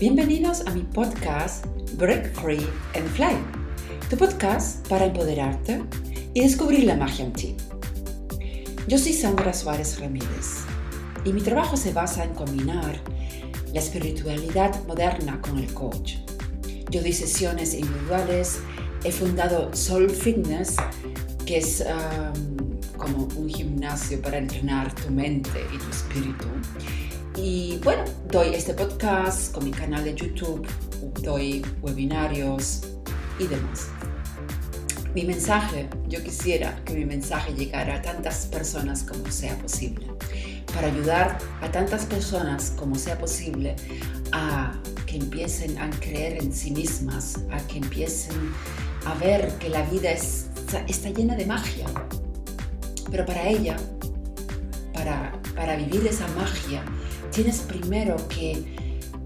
Bienvenidos a mi podcast Break Free and Fly, tu podcast para empoderarte y descubrir la magia en ti. Yo soy Sandra Suárez Ramírez y mi trabajo se basa en combinar la espiritualidad moderna con el coach. Yo doy sesiones individuales, he fundado Soul Fitness, que es um, como un gimnasio para entrenar tu mente y tu espíritu. Y bueno, doy este podcast con mi canal de YouTube, doy webinarios y demás. Mi mensaje, yo quisiera que mi mensaje llegara a tantas personas como sea posible, para ayudar a tantas personas como sea posible a que empiecen a creer en sí mismas, a que empiecen a ver que la vida está, llena de magia. Pero para ella, para, para vivir esa magia, tienes primero que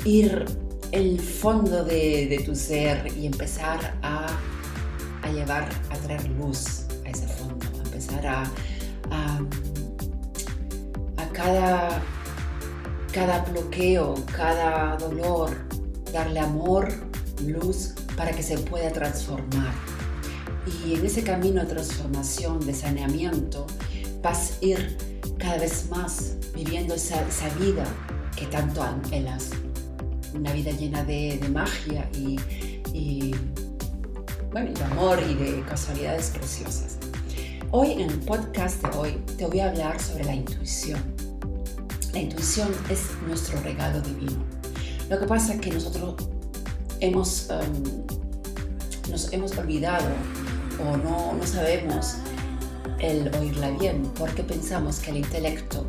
ir el fondo de, tu ser y empezar a, llevar, a traer luz a ese fondo, a empezar a, a, cada, cada bloqueo, cada dolor, darle amor, luz para que se pueda transformar. Y en ese camino de transformación, de saneamiento, vas a ir cada vez más viviendo esa, vida que tanto anhelas. Una vida llena de, magia y, bueno, de amor y de casualidades preciosas. Hoy en el podcast de hoy te voy a hablar sobre la intuición. La intuición es nuestro regalo divino. Lo que pasa es que nosotros hemos, um, nos hemos olvidado o no, no sabemos el oírla bien porque pensamos que el intelecto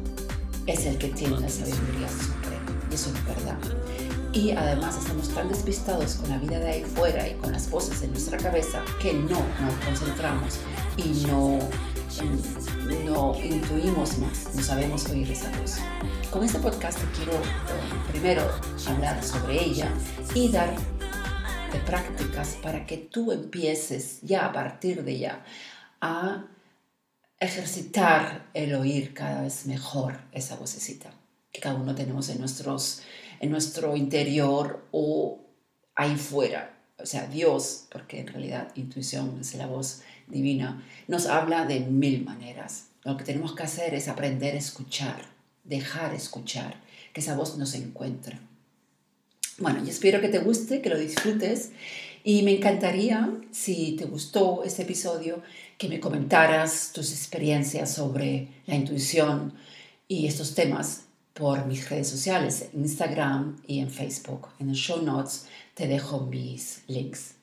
es el que tiene la sabiduría suprema y eso es verdad. Y además estamos tan despistados con la vida de ahí fuera y con las voces en nuestra cabeza que no nos concentramos y no, no intuimos más, no sabemos oír esa voz. Con este podcast quiero eh, primero hablar sobre ella y dar de prácticas para que tú empieces ya a partir de ya a ejercitar el oír cada vez mejor esa vocecita que cada uno tenemos en, nuestros, en nuestro interior o ahí fuera. O sea, Dios, porque en realidad intuición es la voz divina, nos habla de mil maneras. Lo que tenemos que hacer es aprender a escuchar, dejar escuchar, que esa voz nos encuentre. Bueno, y espero que te guste, que lo disfrutes y me encantaría, si te gustó este episodio, que me comentaras tus experiencias sobre la intuición y estos temas por mis redes sociales, Instagram y en Facebook. En el show notes te dejo mis links.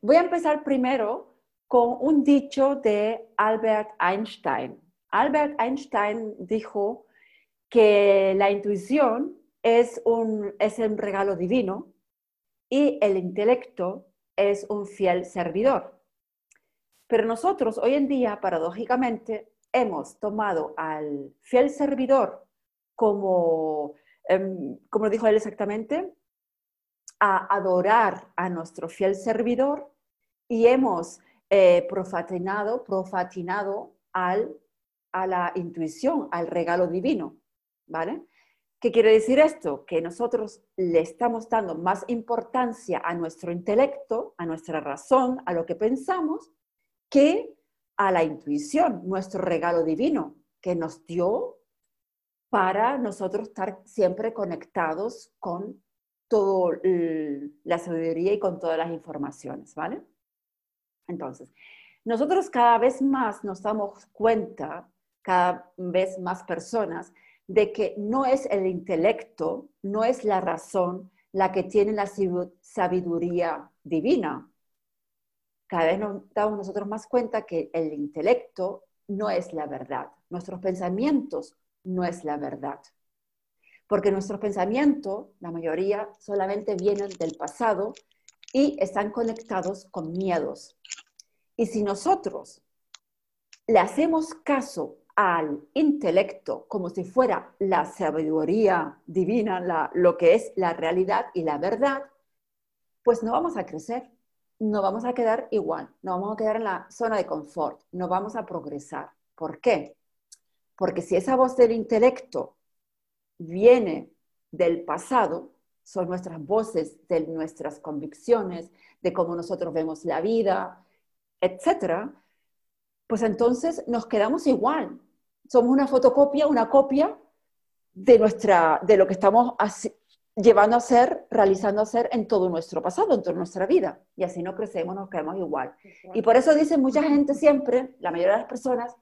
Voy a empezar primero con un dicho de Albert Einstein. Albert Einstein dijo que la intuición es un, es un regalo divino y el intelecto es un fiel servidor. Pero nosotros hoy en día, paradójicamente, hemos tomado al fiel servidor como, em, como dijo él exactamente, a adorar a nuestro fiel servidor y hemos eh, profatinado, profatinado al, a la intuición, al regalo divino, ¿vale? ¿Qué quiere decir esto? Que nosotros le estamos dando más importancia a nuestro intelecto, a nuestra razón, a lo que pensamos, que a la intuición, nuestro regalo divino que nos dio para nosotros estar siempre conectados con toda la sabiduría y con todas las informaciones, ¿vale? Entonces, nosotros cada vez más nos damos cuenta, cada vez más personas, de que no es el intelecto, no es la razón la que tiene la sabiduría divina, cada vez nos damos nosotros más cuenta que el intelecto no es la verdad, nuestros pensamientos no es la verdad. Porque nuestros pensamientos, la mayoría, solamente vienen del pasado y están conectados con miedos. Y si nosotros le hacemos caso al intelecto como si fuera la sabiduría divina, lo que es la realidad y la verdad, pues no vamos a crecer no vamos a quedar igual, no vamos a quedar en la zona de confort, no vamos a progresar. ¿Por qué? Porque si esa voz del intelecto viene del pasado, son nuestras voces de nuestras convicciones, de cómo nosotros vemos la vida, etcétera, pues entonces nos quedamos igual. Somos una fotocopia, una copia de, nuestra, de lo que estamos llevando a ser, realizando a ser en todo nuestro pasado, en toda nuestra vida. Y así no crecemos, nos quedamos igual. Y por eso dice mucha gente siempre, la mayoría de las personas,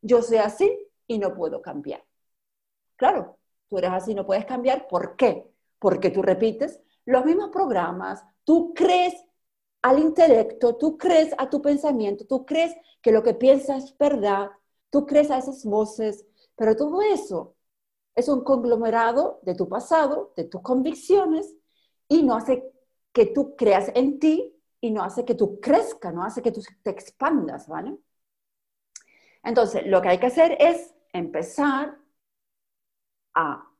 yo soy así y no puedo cambiar. Claro, tú eres así, no puedes cambiar. ¿Por qué? Porque tú repites los mismos programas, tú crees al intelecto, tú crees a tu pensamiento, tú crees que lo que piensas es verdad, tú crees a esas voces, pero todo eso es un conglomerado de tu pasado, de tus convicciones, y no hace que tú creas en ti y no hace que tú crezcas, no hace que tú te expandas, ¿vale? Entonces, lo que hay que hacer es empezar a,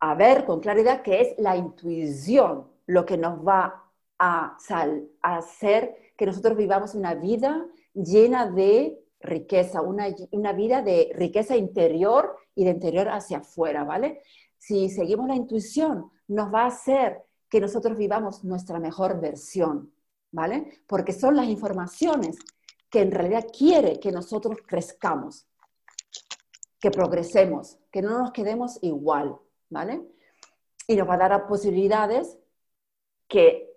a ver con claridad qué es la intuición, lo que nos va a, a hacer que nosotros vivamos una vida llena de riqueza, una, una vida de riqueza interior y de interior hacia afuera, ¿vale? Si seguimos la intuición, nos va a hacer que nosotros vivamos nuestra mejor versión, ¿vale? Porque son las informaciones que en realidad quiere que nosotros crezcamos, que progresemos, que no nos quedemos igual, ¿vale? Y nos va a dar posibilidades que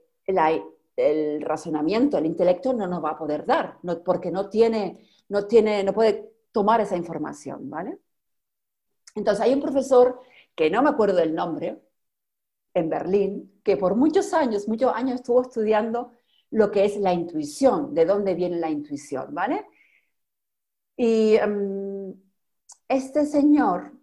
el razonamiento, el intelecto no nos va a poder dar, porque no tiene no, tiene, no puede tomar esa información, ¿vale? Entonces hay un profesor que no me acuerdo del nombre, en Berlín, que por muchos años, muchos años estuvo estudiando lo que es la intuición, de dónde viene la intuición, ¿vale? Y em, este señor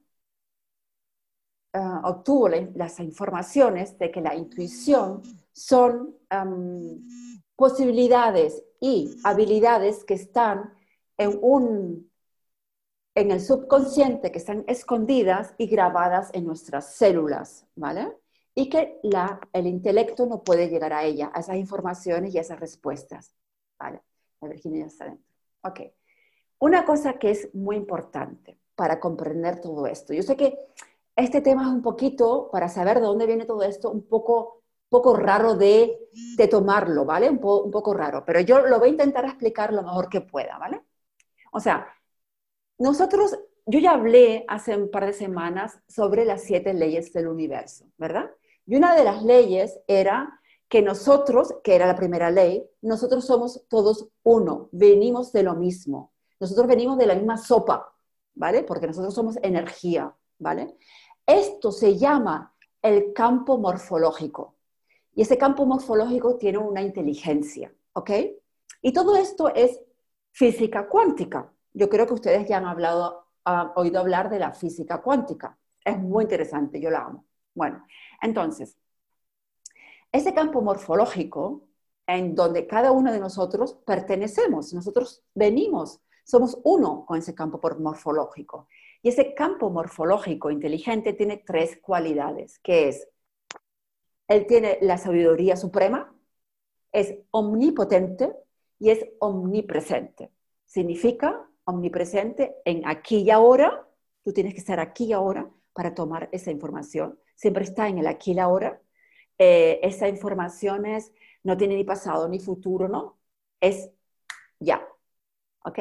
eh, obtuvo las informaciones de que la intuición son em, posibilidades y habilidades que están en, un, en el subconsciente que están escondidas y grabadas en nuestras células, ¿vale? Y que la, el intelecto no puede llegar a ella, a esas informaciones y a esas respuestas, ¿vale? La Virginia ya está dentro. Ok. Una cosa que es muy importante para comprender todo esto. Yo sé que este tema es un poquito, para saber de dónde viene todo esto, un poco, poco raro de, de tomarlo, ¿vale? Un, un poco raro, pero yo lo voy a intentar explicar lo mejor que pueda, ¿vale? O sea, nosotros, yo ya hablé hace un par de semanas sobre las siete leyes del universo, ¿verdad? Y una de las leyes era que nosotros, que era la primera ley, nosotros somos todos uno, venimos de lo mismo. Nosotros venimos de la misma sopa, ¿vale? Porque nosotros somos energía, ¿vale? Esto se llama el campo morfológico. Y ese campo morfológico tiene una inteligencia, ¿ok? Y todo esto es Física cuántica. Yo creo que ustedes ya han hablado, oído hablar de la física cuántica. Es muy interesante, yo la amo. Bueno, entonces, ese campo morfológico en donde cada uno de nosotros pertenecemos, nosotros venimos, somos uno con ese campo morfológico. Y ese campo morfológico inteligente tiene tres cualidades, que es, él tiene la sabiduría suprema, es omnipotente y es omnipresente. Significa omnipresente en aquí y ahora. Tú tienes que estar aquí y ahora para tomar esa información. Siempre está en el aquí y ahora. Eh, esa información es, no tiene ni pasado ni futuro, ¿no? Es ya. ¿Ok?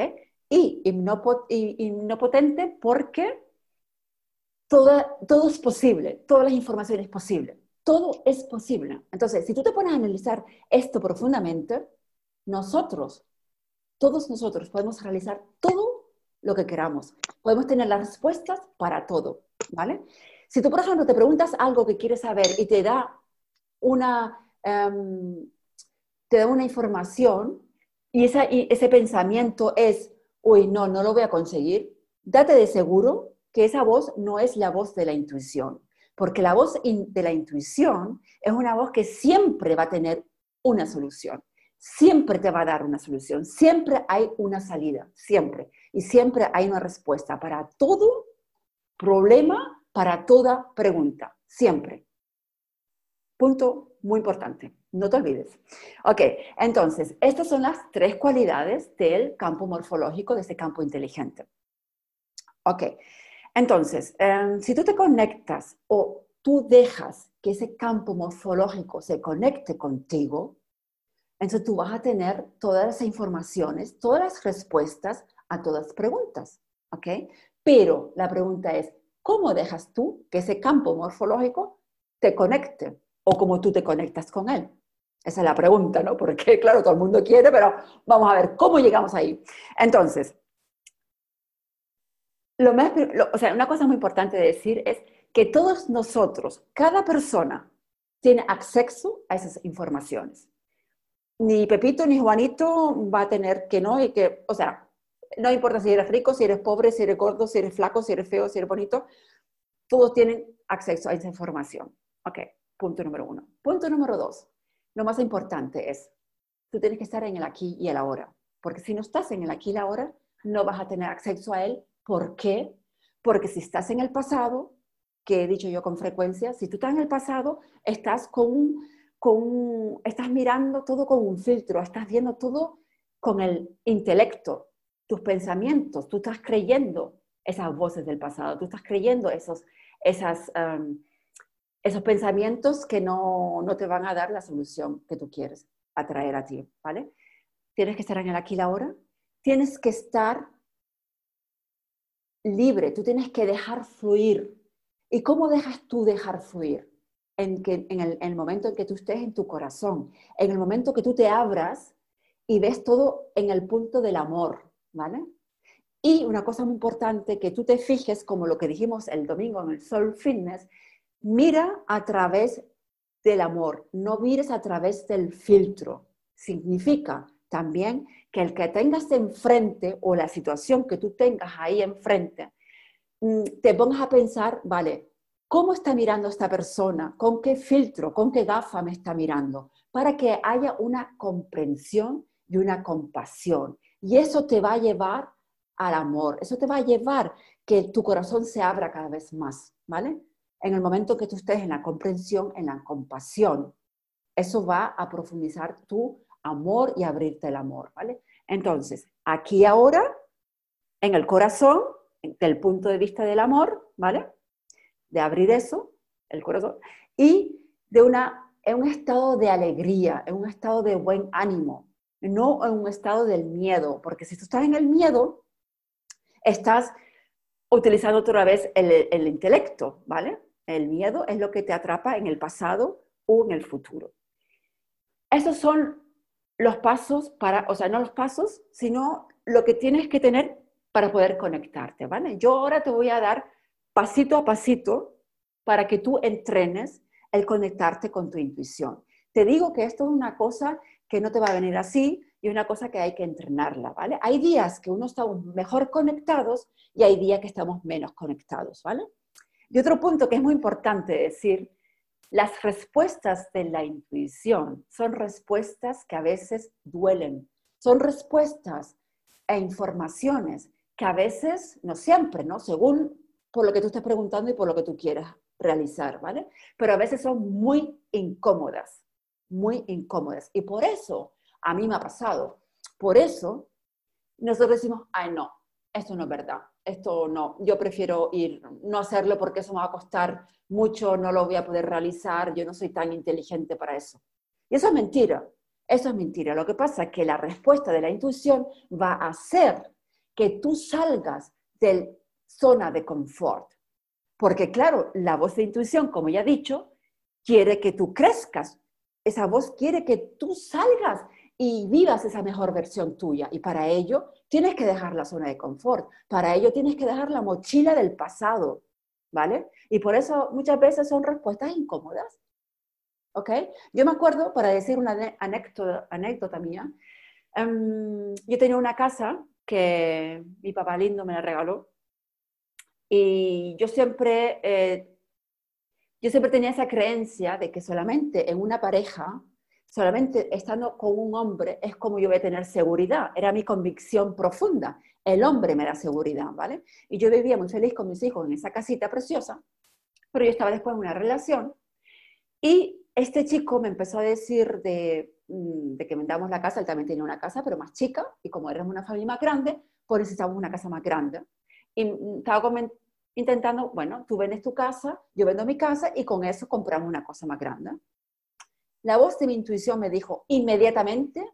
Y omnipotente porque todo, es posible, todas las informaciones es posible. Todo es posible. Entonces, si tú te pones a analizar esto profundamente, nosotros, todos nosotros podemos realizar todo lo que queramos. Podemos tener las respuestas para todo, ¿vale? Si tú, por ejemplo, te preguntas algo que quieres saber y te da una, em, te da una información y ese pensamiento es, uy, no, no lo voy a conseguir, date de seguro que esa voz no es la voz de la intuición, porque la voz de la intuición es una voz que siempre va a tener una solución siempre te va a dar una solución, siempre hay una salida, siempre. Y siempre hay una respuesta para todo problema, para toda pregunta, siempre. Punto muy importante, no te olvides. Ok, entonces, estas son las tres cualidades del campo morfológico, de ese campo inteligente. Ok, entonces, em, si tú te conectas o tú dejas que ese campo morfológico se conecte contigo, entonces tú vas a tener todas las informaciones, todas las respuestas a todas las preguntas, ¿ok? Pero la pregunta es, ¿cómo dejas tú que ese campo morfológico te conecte? O cómo tú te conectas con él. Esa es la pregunta, ¿no? Porque, claro, todo el mundo quiere, pero vamos a ver cómo llegamos ahí. Entonces, lo más, o sea, una cosa muy importante de decir es que todos nosotros, cada persona, tiene acceso a esas informaciones. Ni Pepito ni Juanito va a tener que no y que, o sea, no importa si eres rico, si eres pobre, si eres gordo, si eres flaco, si eres feo, si eres bonito, todos tienen acceso a esa información. Ok, punto número uno. Punto número dos, lo más importante es, tú tienes que estar en el aquí y el ahora, porque si no estás en el aquí y el ahora, no vas a tener acceso a él. ¿Por qué? Porque si estás en el pasado, que he dicho yo con frecuencia, si tú estás en el pasado, estás con con estás mirando todo con un filtro, estás viendo todo con el intelecto, tus pensamientos, tú estás creyendo esas voces del pasado, tú estás creyendo esos, esas, esos pensamientos que no, no, te van a dar la solución que tú quieres atraer a ti, ¿vale? Tienes que estar en el aquí y ahora, tienes que estar libre, tú tienes que dejar fluir ¿Y cómo dejas tú dejar fluir? En, que, en, el, momento en que tú estés en tu corazón, en el momento que tú te abras y ves todo en el punto del amor, ¿vale? Y una cosa muy importante, que tú te fijes, como lo que dijimos el domingo en el Soul Fitness, mira a través del amor, no mires a través del filtro. Significa también que el que tengas enfrente o la situación que tú tengas ahí enfrente, Mm, te pongas a pensar, vale, ¿cómo está mirando esta persona? ¿Con qué filtro? ¿Con qué gafa me está mirando? Para que haya una comprensión y una compasión. Y eso te va a llevar al amor, eso te va a llevar que tu corazón se abra cada vez más, ¿vale? En el momento que tú estés en la comprensión, en la compasión, eso va a profundizar tu amor y abrirte el amor, ¿vale? Entonces, aquí ahora, en el corazón, del punto de vista del amor, ¿vale? De abrir eso, el corazón, y de una, en un estado de alegría, en un estado de buen ánimo, no en un estado del miedo, porque si tú estás en el miedo, estás utilizando otra vez el, el intelecto, ¿vale? El miedo es lo que te atrapa en el pasado o en el futuro. Esos son los pasos para, o sea, no los pasos, sino lo que tienes que tener para poder conectarte, ¿vale? Yo ahora te voy a dar pasito a pasito para que tú entrenes el conectarte con tu intuición. Te digo que esto es una cosa que no te va a venir así y una cosa que hay que entrenarla, ¿vale? Hay días que uno estamos mejor conectados y hay días que estamos menos conectados, ¿vale? Y otro punto que es muy importante decir, las respuestas de la intuición son respuestas que a veces duelen, son respuestas e informaciones que a veces, no siempre, ¿no? Según por lo que tú estés preguntando y por lo que tú quieras realizar, ¿vale? Pero a veces son muy incómodas, muy incómodas. Y por eso, a mí me ha pasado, por eso nosotros decimos, ay, no, esto no es verdad, esto no, yo prefiero ir, no hacerlo porque eso me va a costar mucho, no lo voy a poder realizar, yo no soy tan inteligente para eso. Y eso es mentira, eso es mentira. Lo que pasa es que la respuesta de la intuición va a ser que tú salgas de zona de confort. Porque claro, la voz de intuición, como ya he dicho, quiere que tú crezcas. Esa voz quiere que tú salgas y vivas esa mejor versión tuya. Y para ello tienes que dejar la zona de confort. Para ello tienes que dejar la mochila del pasado. ¿Vale? Y por eso muchas veces son respuestas incómodas. ¿Ok? Yo me acuerdo, para decir una anécdota, mía, em, yo tenía una casa que mi papá lindo me la regaló. Y yo siempre, eh, yo siempre tenía esa creencia de que solamente en una pareja, solamente estando con un hombre, es como yo voy a tener seguridad. Era mi convicción profunda. El hombre me da seguridad, ¿vale? Y yo vivía muy feliz con mis hijos en esa casita preciosa, pero yo estaba después en una relación y este chico me empezó a decir de Mm, de que vendamos la casa, él también tenía una casa, pero más chica, y como éramos una familia más grande, pues necesitábamos una casa más grande. Y mm, estaba intentando, bueno, tú vendes tu casa, yo vendo mi casa y con eso compramos una cosa más grande. La voz de mi intuición me dijo inmediatamente,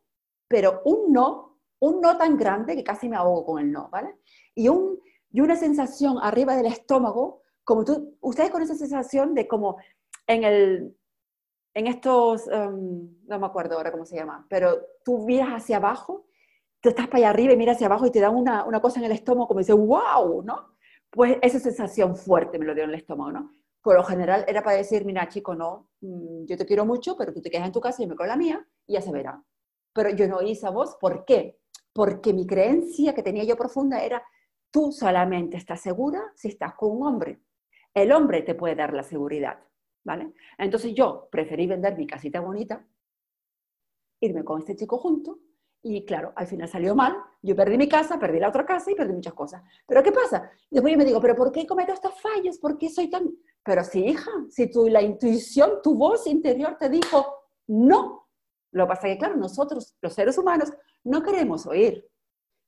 pero un no, un no tan grande que casi me ahogo con el no, ¿vale? Y, un, y una sensación arriba del estómago, como tú, ustedes con esa sensación de como en el, en estos, em, no me acuerdo ahora cómo se llama, pero tú miras hacia abajo, tú estás para allá arriba y miras hacia abajo y te da una, una cosa en el estómago como dice, wow, ¿no? Pues esa sensación fuerte me lo dio en el estómago, ¿no? Por lo general era para decir, mira, chico, no, mm, yo te quiero mucho, pero tú te quedas en tu casa y me con la mía y ya se verá. Pero yo no oí esa voz, ¿por qué? Porque mi creencia que tenía yo profunda era, tú solamente estás segura si estás con un hombre. El hombre te puede dar la seguridad. ¿vale? Entonces yo preferí vender mi casita bonita, irme con este chico junto, y claro, al final salió mal, yo perdí mi casa, perdí la otra casa y perdí muchas cosas. Pero ¿qué pasa? Después yo me digo, ¿pero por qué cometo estos fallos? ¿Por qué soy tan...? Pero sí, hija, si tu, la intuición, tu voz interior te dijo, no. Lo que pasa es que, claro, nosotros, los seres humanos, no queremos oír.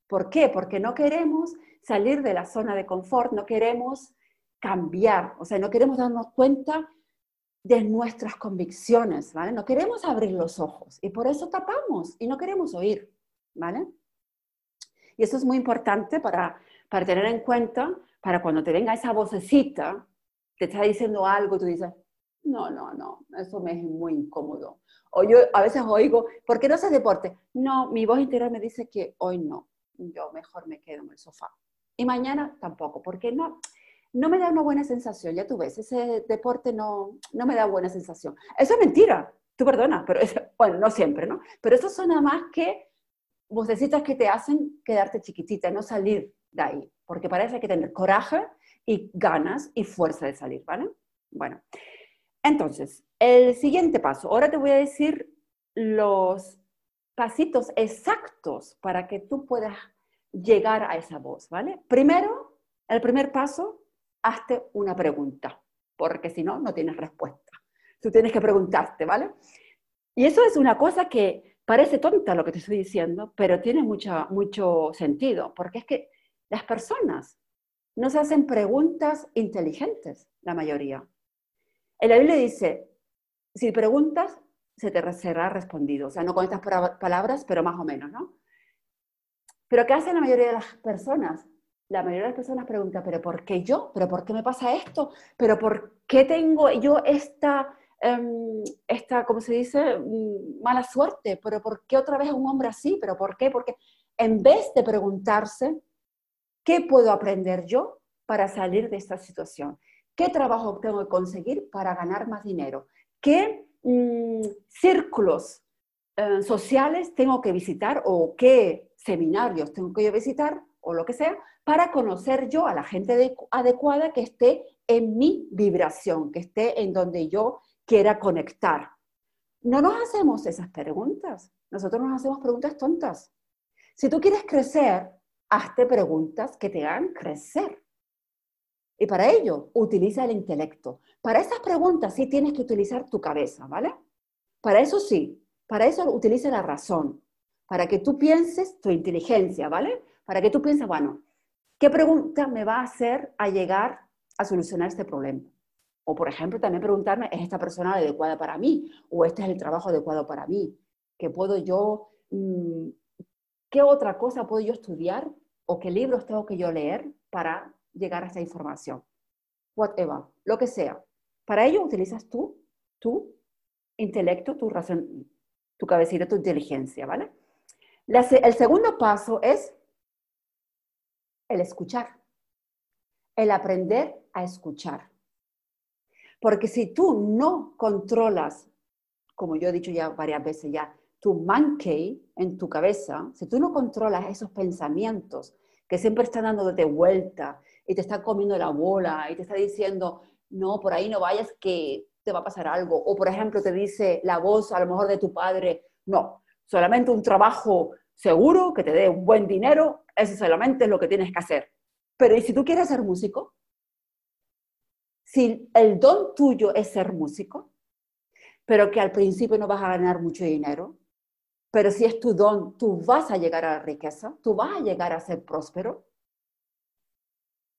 ¿Por qué? Porque no queremos salir de la zona de confort, no queremos cambiar, o sea, no queremos darnos cuenta de nuestras convicciones, ¿vale? No queremos abrir los ojos y por eso tapamos y no queremos oír, ¿vale? Y eso es muy importante para, para tener en cuenta, para cuando te venga esa vocecita, te está diciendo algo, tú dices, no, no, no, eso me es muy incómodo. O yo a veces oigo, ¿por qué no haces deporte? No, mi voz interior me dice que hoy no, yo mejor me quedo en el sofá. Y mañana tampoco, porque no, no me da una buena sensación, ya tú ves, ese deporte no, no me da buena sensación. Eso es mentira, tú perdona, pero bueno, no siempre, ¿no? Pero eso son nada más que vocecitas que te hacen quedarte chiquitita, no salir de ahí, porque parece que tener coraje y ganas y fuerza de salir, ¿vale? Bueno, entonces, el siguiente paso, ahora te voy a decir los pasitos exactos para que tú puedas llegar a esa voz, ¿vale? Primero, el primer paso hazte una pregunta, porque si no, no tienes respuesta. Tú tienes que preguntarte, ¿vale? Y eso es una cosa que parece tonta lo que te estoy diciendo, pero tiene mucha, mucho sentido, porque es que las personas no se hacen preguntas inteligentes, la mayoría. En la Biblia dice, si preguntas, se te será respondido. O sea, no con estas palabras, pero más o menos, ¿no? Pero ¿qué hacen la mayoría de las personas? La mayoría de las personas pregunta, ¿pero por qué yo? ¿Pero por qué me pasa esto? ¿Pero por qué tengo yo esta, um, esta ¿cómo se dice? Mm, mala suerte. ¿Pero por qué otra vez un hombre así? ¿Pero por qué? Porque en vez de preguntarse, ¿qué puedo aprender yo para salir de esta situación? ¿Qué trabajo tengo que conseguir para ganar más dinero? ¿Qué mm, círculos eh, sociales tengo que visitar o qué seminarios tengo que visitar o lo que sea, para conocer yo a la gente adecuada que esté en mi vibración, que esté en donde yo quiera conectar. No nos hacemos esas preguntas, nosotros nos hacemos preguntas tontas. Si tú quieres crecer, hazte preguntas que te hagan crecer. Y para ello, utiliza el intelecto. Para esas preguntas sí tienes que utilizar tu cabeza, ¿vale? Para eso sí, para eso utiliza la razón, para que tú pienses tu inteligencia, ¿vale? para que tú pienses, bueno, ¿qué pregunta me va a hacer a llegar a solucionar este problema? O, por ejemplo, también preguntarme, ¿es esta persona adecuada para mí? ¿O este es el trabajo adecuado para mí? ¿Qué puedo yo, mm, qué otra cosa puedo yo estudiar? ¿O qué libros tengo que yo leer para llegar a esta información? Whatever, lo que sea. Para ello utilizas tú, tu intelecto, tu razón, tu cabecita, tu inteligencia, ¿vale? el segundo paso es el escuchar, el aprender a escuchar. Porque si tú no controlas, como yo he dicho ya varias veces ya, tu monkey en tu cabeza, si tú no controlas esos pensamientos que siempre están dando de vuelta y te están comiendo la bola y te está diciendo, no, por ahí no vayas que te va a pasar algo. O por ejemplo te dice la voz a lo mejor de tu padre, no, solamente un trabajo seguro que te dé un buen dinero eso solamente es lo que tienes que hacer. Pero ¿y si tú quieres ser músico? Si el don tuyo es ser músico, pero que al principio no vas a ganar mucho dinero, pero si es tu don, tú vas a llegar a la riqueza, tú vas a llegar a ser próspero.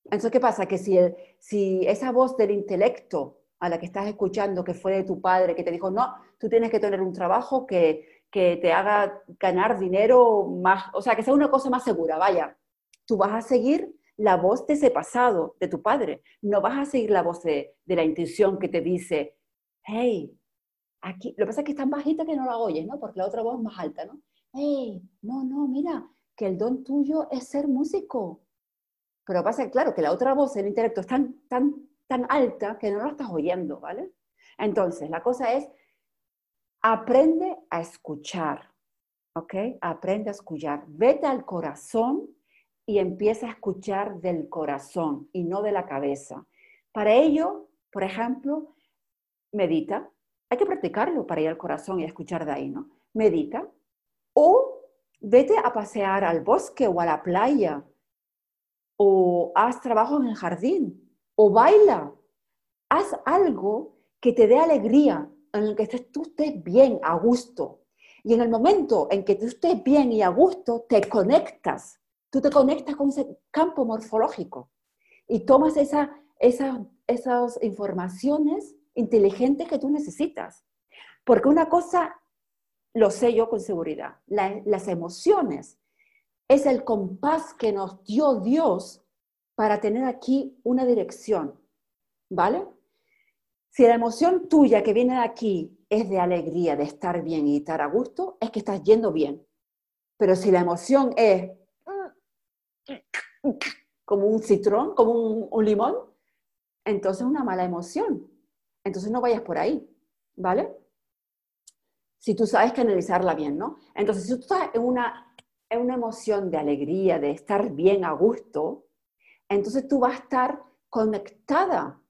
Entonces, ¿qué pasa? Que si, si esa voz del intelecto a la que estás escuchando, que fue de tu padre, que te dijo, no, tú tienes que tener un trabajo que, que te haga ganar dinero más, o sea, que sea una cosa más segura, vaya, tú vas a seguir la voz de ese pasado, de tu padre, no vas a seguir la voz de, de la intuición que te dice, hey, aquí, lo que pasa es que es tan bajita que no la oyes, ¿no? Porque la otra voz es más alta, ¿no? Hey, no, no, mira, que el don tuyo es ser músico. Pero pasa, claro, que la otra voz, el intelecto, es tan, tan, tan alta que no la estás oyendo, ¿vale? Entonces, la cosa es, aprende a escuchar, ¿ok? Aprende a escuchar. Vete al corazón y empieza a escuchar del corazón y no de la cabeza. Para ello, por ejemplo, medita. Hay que practicarlo para ir al corazón y escuchar de ahí, ¿no? Medita. O vete a pasear al bosque o a la playa. O haz trabajo en el jardín. O baila. Haz algo que te dé alegría, en el que tú estés bien, a gusto. Y en el momento en que tú estés bien y a gusto, te conectas. Tú te conectas con ese campo morfológico y tomas esa, esas informaciones inteligentes que tú necesitas. Porque una cosa, lo sé yo con seguridad, las emociones es el compás que nos dio Dios para tener aquí una dirección, ¿vale? Si la emoción tuya que viene de aquí es de alegría, de estar bien y estar a gusto, es que estás yendo bien. Pero si la emoción es como un citrón, como un, limón, entonces es una mala emoción. Entonces no vayas por ahí, ¿vale? Si tú sabes que analizarla bien, ¿no? Entonces, si tú estás en una, en una emoción de alegría, de estar bien a gusto, entonces tú vas a estar conectada.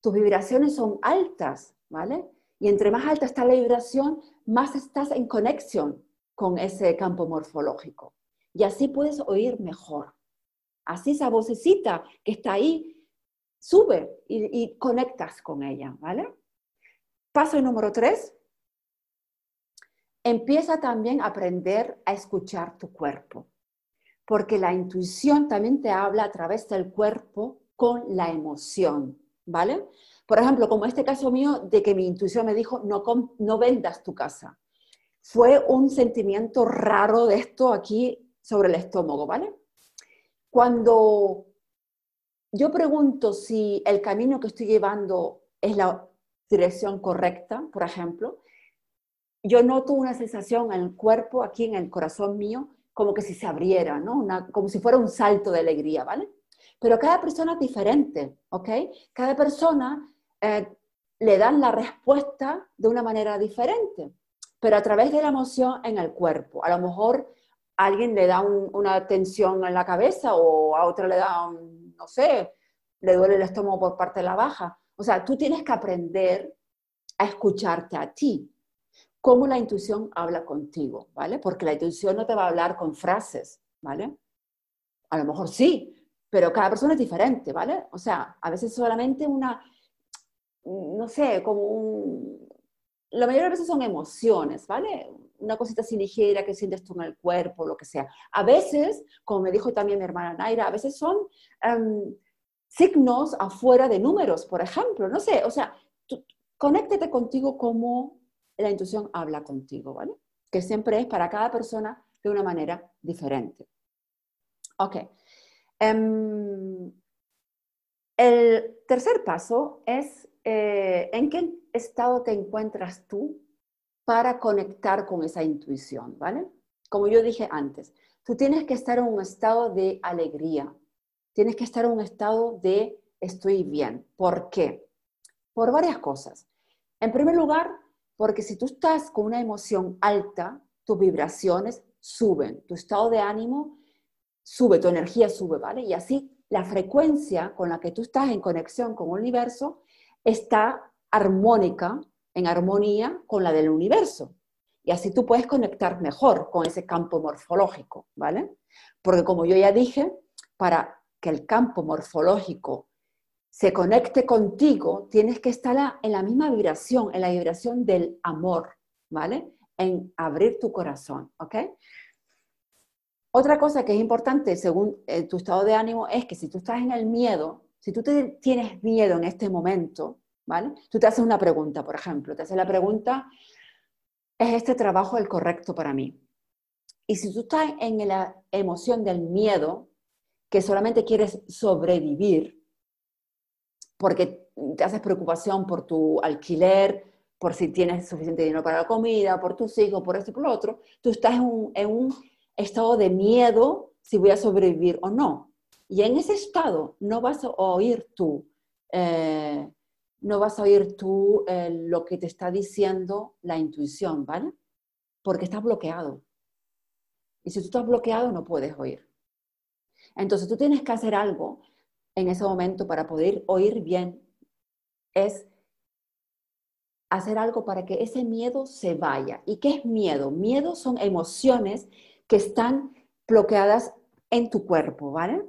Tus vibraciones son altas, ¿vale? Y entre más alta está la vibración, más estás en conexión con ese campo morfológico. Y así puedes oír mejor. Así esa vocecita que está ahí sube y, conectas con ella, ¿vale? Paso número tres. Empieza también a aprender a escuchar tu cuerpo, porque la intuición también te habla a través del cuerpo con la emoción, ¿vale? Por ejemplo, como este caso mío de que mi intuición me dijo, no, vendas tu casa. Fue un sentimiento raro de esto aquí sobre el estómago, ¿vale? Cuando yo pregunto si el camino que estoy llevando es la dirección correcta, por ejemplo, yo noto una sensación en el cuerpo, aquí en el corazón mío, como que si se abriera, ¿no? como si fuera un salto de alegría, ¿vale? Pero cada persona es diferente, ¿ok? Cada persona eh, le dan la respuesta de una manera diferente, pero a través de la emoción en el cuerpo. A lo mejor alguien le da una tensión en la cabeza o a otra le da, no sé, le duele el estómago por parte de la baja. O sea, tú tienes que aprender a escucharte a ti, cómo la intuición habla contigo, ¿vale? Porque la intuición no te va a hablar con frases, ¿vale? A lo mejor sí, pero cada persona es diferente, ¿vale? O sea, a veces solamente una, no sé, como un... La mayoría de veces son emociones, ¿vale? Una cosita así ligera que sientes tú en el cuerpo, lo que sea. A veces, como me dijo también mi hermana Naira, a veces son... Em, signos afuera de números, por ejemplo. No sé, o sea, conéctate contigo como la intuición habla contigo, ¿vale? Que siempre es para cada persona de una manera diferente. Ok. Em, el tercer paso es eh, en qué estado te encuentras tú para conectar con esa intuición, ¿vale? Como yo dije antes, tú tienes que estar en un estado de alegría, tienes que estar en un estado de estoy bien. ¿Por qué? Por varias cosas. En primer lugar, porque si tú estás con una emoción alta, tus vibraciones suben, tu estado de ánimo sube, tu energía sube, ¿vale? Y así la frecuencia con la que tú estás en conexión con el universo está armónica, en armonía con la del universo. Y así tú puedes conectar mejor con ese campo morfológico, ¿vale? Porque como yo ya dije, para que el campo morfológico se conecte contigo, tienes que estar en la misma vibración, en la vibración del amor, ¿vale? En abrir tu corazón, ¿ok? Otra cosa que es importante según eh, tu estado de ánimo es que si tú estás en el miedo, si tú tienes miedo en este momento, ¿vale? Tú te haces una pregunta, por ejemplo, te haces la pregunta, ¿es este trabajo el correcto para mí? Y si tú estás en la emoción del miedo, que solamente quieres sobrevivir, porque te haces preocupación por tu alquiler, por si tienes suficiente dinero para la comida, por tus hijos, por esto y por lo otro, tú estás en un, estado de miedo si voy a sobrevivir o no. Y en ese estado no vas a oír tú, eh, no vas a oír tú eh, lo que te está diciendo la intuición, ¿vale? Porque estás bloqueado. Y si tú estás bloqueado, no puedes oír. Entonces tú tienes que hacer algo en ese momento para poder oír bien. Es hacer algo para que ese miedo se vaya. ¿Y qué es miedo? Miedo son emociones que están bloqueadas en tu cuerpo, ¿vale?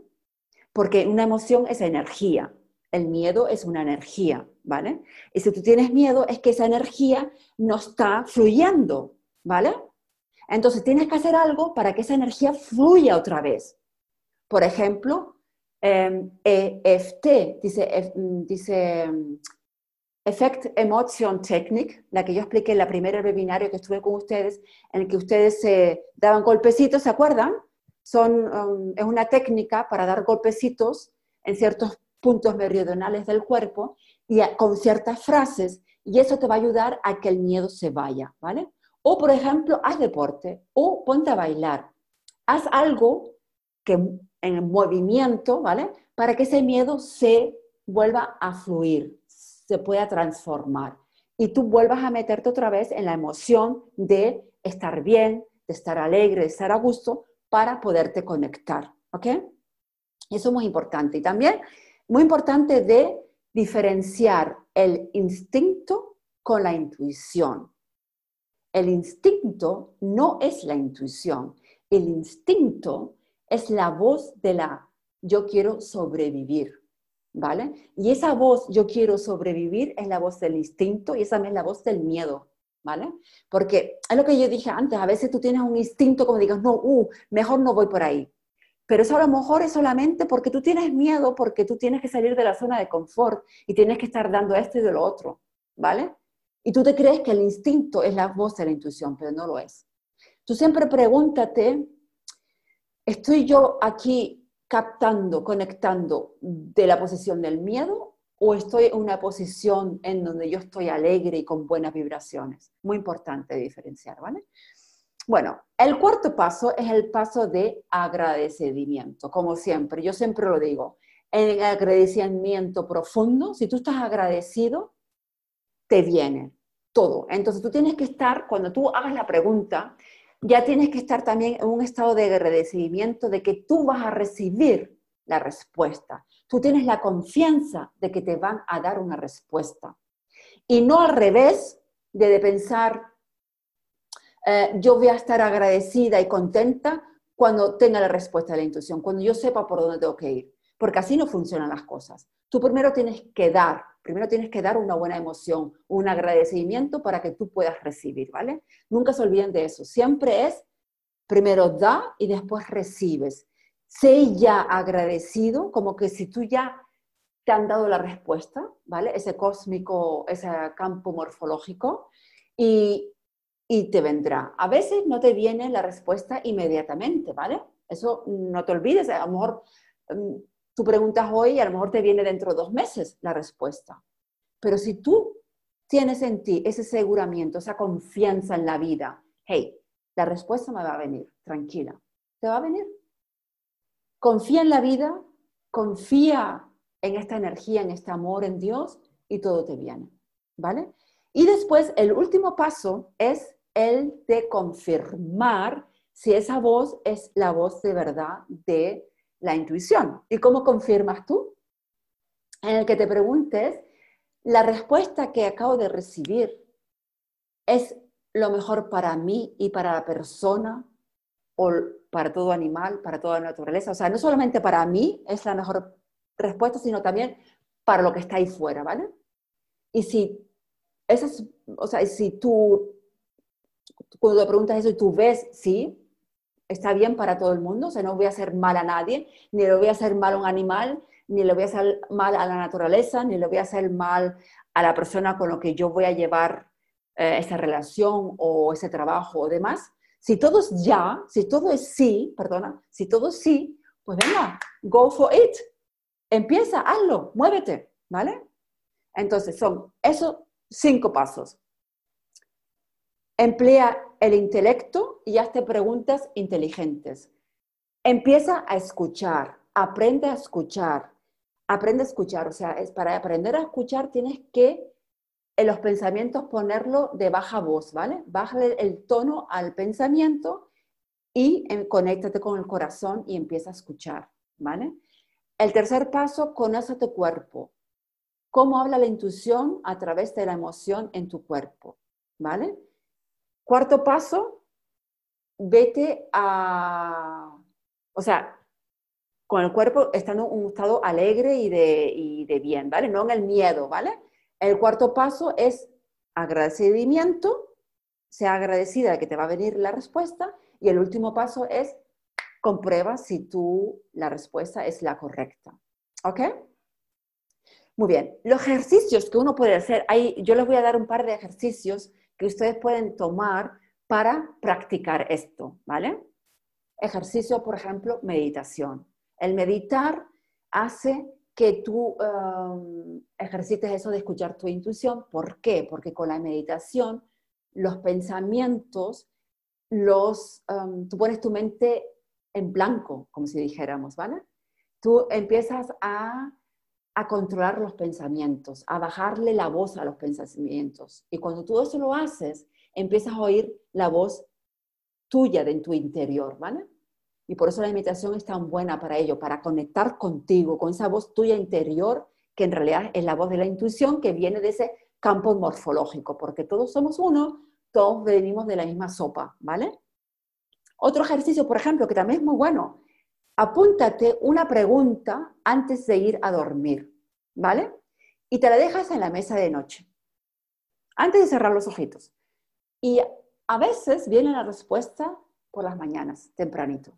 Porque una emoción es energía, el miedo es una energía, ¿vale? Y si tú tienes miedo es que esa energía no está fluyendo, ¿vale? Entonces tienes que hacer algo para que esa energía fluya otra vez. Por ejemplo, EFT, e dice, dice Effect Emotion Technique, la que yo expliqué en la primera webinario que estuve con ustedes, en el que ustedes se daban golpecitos, ¿se acuerdan? Son, um, es una técnica para dar golpecitos en ciertos puntos meridionales del cuerpo y con ciertas frases, y eso te va a ayudar a que el miedo se vaya, ¿vale? O, por ejemplo, haz deporte o ponte a bailar. Haz algo que en movimiento, ¿vale? Para que ese miedo se vuelva a fluir, se pueda transformar y tú vuelvas a meterte otra vez en la emoción de estar bien, de estar alegre, de estar a gusto para poderte conectar, ¿ok? Eso es muy importante. Y también muy importante de diferenciar el instinto con la intuición. El instinto no es la intuición. El instinto es la voz de la yo quiero sobrevivir. ¿Vale? Y esa voz, yo quiero sobrevivir, es la voz del instinto y esa es la voz del miedo, ¿vale? Porque es lo que yo dije antes, a veces tú tienes un instinto como digas, no, uh, mejor no voy por ahí. Pero eso a lo mejor es solamente porque tú tienes miedo, porque tú tienes que salir de la zona de confort y tienes que estar dando esto y de lo otro, ¿vale? Y tú te crees que el instinto es la voz de la intuición, pero no lo es. Tú siempre pregúntate, ¿estoy yo aquí captando, conectando de la posición del miedo o estoy en una posición en donde yo estoy alegre y con buenas vibraciones. Muy importante diferenciar, ¿vale? Bueno, el cuarto paso es el paso de agradecimiento, como siempre, yo siempre lo digo, en el agradecimiento profundo, si tú estás agradecido, te viene todo. Entonces tú tienes que estar, cuando tú hagas la pregunta, ya tienes que estar también en un estado de agradecimiento de que tú vas a recibir la respuesta. Tú tienes la confianza de que te van a dar una respuesta. Y no al revés de, pensar, eh, yo voy a estar agradecida y contenta cuando tenga la respuesta de la intuición, cuando yo sepa por dónde tengo que ir. Porque así no funcionan las cosas. Tú primero tienes que dar, primero tienes que dar una buena emoción, un agradecimiento para que tú puedas recibir, ¿vale? Nunca se olviden de eso. Siempre es, primero da y después recibes. Sé ya agradecido, como que si tú ya te han dado la respuesta, ¿vale? Ese cósmico, ese campo morfológico, y, y te vendrá. A veces no te viene la respuesta inmediatamente, ¿vale? Eso no te olvides, a lo mejor mm, Tú preguntas hoy y a lo mejor te viene dentro de dos meses la respuesta. Pero si tú tienes en ti ese aseguramiento, esa confianza en la vida, hey, la respuesta me va a venir, tranquila, te va a venir. Confía en la vida, confía en esta energía, en este amor en Dios y todo te viene, ¿vale? Y después el último paso es el de confirmar si esa voz es la voz de verdad de la intuición. ¿Y cómo confirmas tú? En el que te preguntes, la respuesta que acabo de recibir es lo mejor para mí y para la persona o para todo animal, para toda naturaleza. O sea, no solamente para mí es la mejor respuesta, sino también para lo que está ahí fuera, ¿vale? Y si, esas, o sea, si tú, cuando te preguntas eso y tú ves, sí, está bien para todo el mundo, o sea, no voy a hacer mal a nadie, ni le voy a hacer mal a un animal, ni le voy a hacer mal a la naturaleza, ni le voy a hacer mal a la persona con la que yo voy a llevar eh, esa relación o ese trabajo o demás. Si todo es ya, si todo es sí, perdona, si todo es sí, pues venga, go for it. Empieza, hazlo, muévete, ¿vale? Entonces son esos cinco pasos. Emplea el intelecto y hazte preguntas inteligentes. Empieza a escuchar, aprende a escuchar, aprende a escuchar. O sea, es para aprender a escuchar tienes que en los pensamientos ponerlo de baja voz, ¿vale? Bájale el tono al pensamiento y conéctate con el corazón y empieza a escuchar, ¿vale? El tercer paso, conoce tu cuerpo. ¿Cómo habla la intuición a través de la emoción en tu cuerpo? ¿Vale? Cuarto paso, vete a, o sea, con el cuerpo estando en un estado alegre y de, y de bien, ¿vale? No en el miedo, ¿vale? El cuarto paso es agradecimiento, sea agradecida de que te va a venir la respuesta, y el último paso es comprueba si tú, la respuesta es la correcta. ¿Ok? Muy bien, los ejercicios que uno puede hacer, yo les voy a dar un par de ejercicios que ustedes pueden tomar para practicar esto, ¿vale? Ejercicio, por ejemplo, meditación. El meditar hace que tú um, ejercites eso de escuchar tu intuición. ¿Por qué? Porque con la meditación los pensamientos, los, um, tú pones tu mente en blanco, como si dijéramos, ¿vale? Tú empiezas a a controlar los pensamientos, a bajarle la voz a los pensamientos. Y cuando tú eso lo haces, empiezas a oír la voz tuya de tu interior, ¿vale? Y por eso la meditación es tan buena para ello, para conectar contigo, con esa voz tuya interior, que en realidad es la voz de la intuición que viene de ese campo morfológico, porque todos somos uno, todos venimos de la misma sopa, ¿vale? Otro ejercicio, por ejemplo, que también es muy bueno, apúntate una pregunta antes de ir a dormir, ¿vale? Y te la dejas en la mesa de noche, antes de cerrar los ojitos. Y a veces viene la respuesta por las mañanas, tempranito,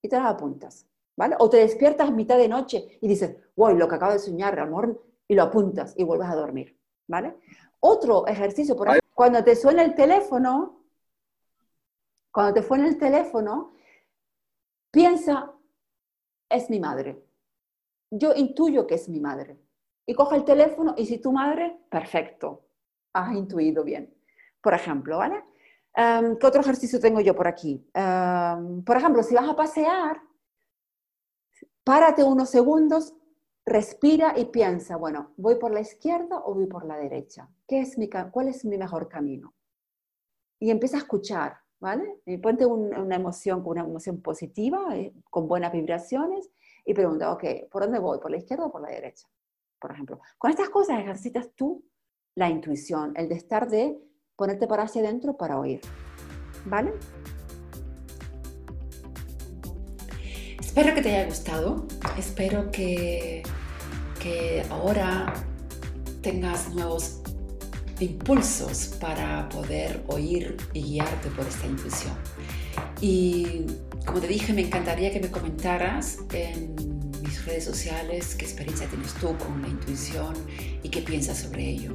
y te la apuntas, ¿vale? O te despiertas a mitad de noche y dices, wow, lo que acabo de soñar, amor, y lo apuntas y vuelves a dormir, ¿vale? Otro ejercicio, por ejemplo, cuando te suena el teléfono, cuando te suena el teléfono, piensa, es mi madre. Yo intuyo que es mi madre. Y coge el teléfono y si tu madre, perfecto, has intuido bien. Por ejemplo, ¿vale? Em, ¿Qué otro ejercicio tengo yo por aquí? Em, por ejemplo, si vas a pasear, párate unos segundos, respira y piensa, bueno, ¿voy por la izquierda o voy por la derecha? ¿Qué es mi, ¿Cuál es mi mejor camino? Y empieza a escuchar. ¿vale? Y ponte una emoción, una emoción positiva, eh, con buenas vibraciones, y pregunta, ok, ¿por dónde voy? ¿Por la izquierda o por la derecha? Por ejemplo. Con estas cosas ejercitas tú la intuición, el de estar de ponerte para hacia adentro para oír, ¿vale? Espero que te haya gustado, espero que, que ahora tengas nuevos impulsos para poder oír y guiarte por esta intuición. Y como te dije, me encantaría que me comentaras en mis redes sociales qué experiencia tienes tú con la intuición y qué piensas sobre ello.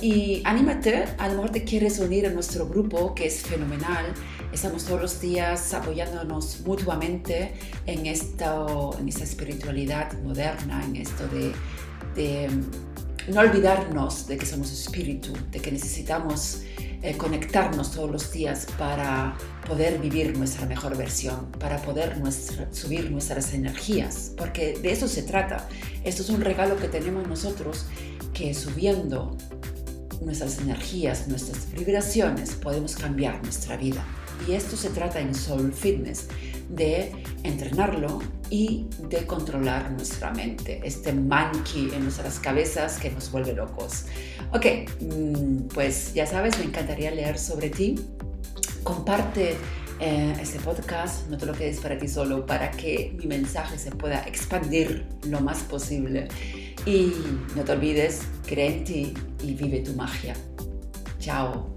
Y anímate, a lo mejor te quieres unir a nuestro grupo, que es fenomenal. Estamos todos los días apoyándonos mutuamente en, esto, en esta espiritualidad moderna, en esto de, de no olvidarnos de que somos espíritu, de que necesitamos eh, conectarnos todos los días para poder vivir nuestra mejor versión, para poder subir nuestras energías, porque de eso se trata. Esto es un regalo que tenemos nosotros que subiendo nuestras energías, nuestras vibraciones, podemos cambiar nuestra vida. Y esto se trata en Soul Fitness, de entrenarlo y de controlar nuestra mente, este monkey en nuestras cabezas que nos vuelve locos. Ok, mm, pues ya sabes, me encantaría leer sobre ti. Comparte eh, este podcast, no te lo quedes para ti solo, para que mi mensaje se pueda expandir lo más posible. Y no te olvides, cree en ti y vive tu magia. Chao.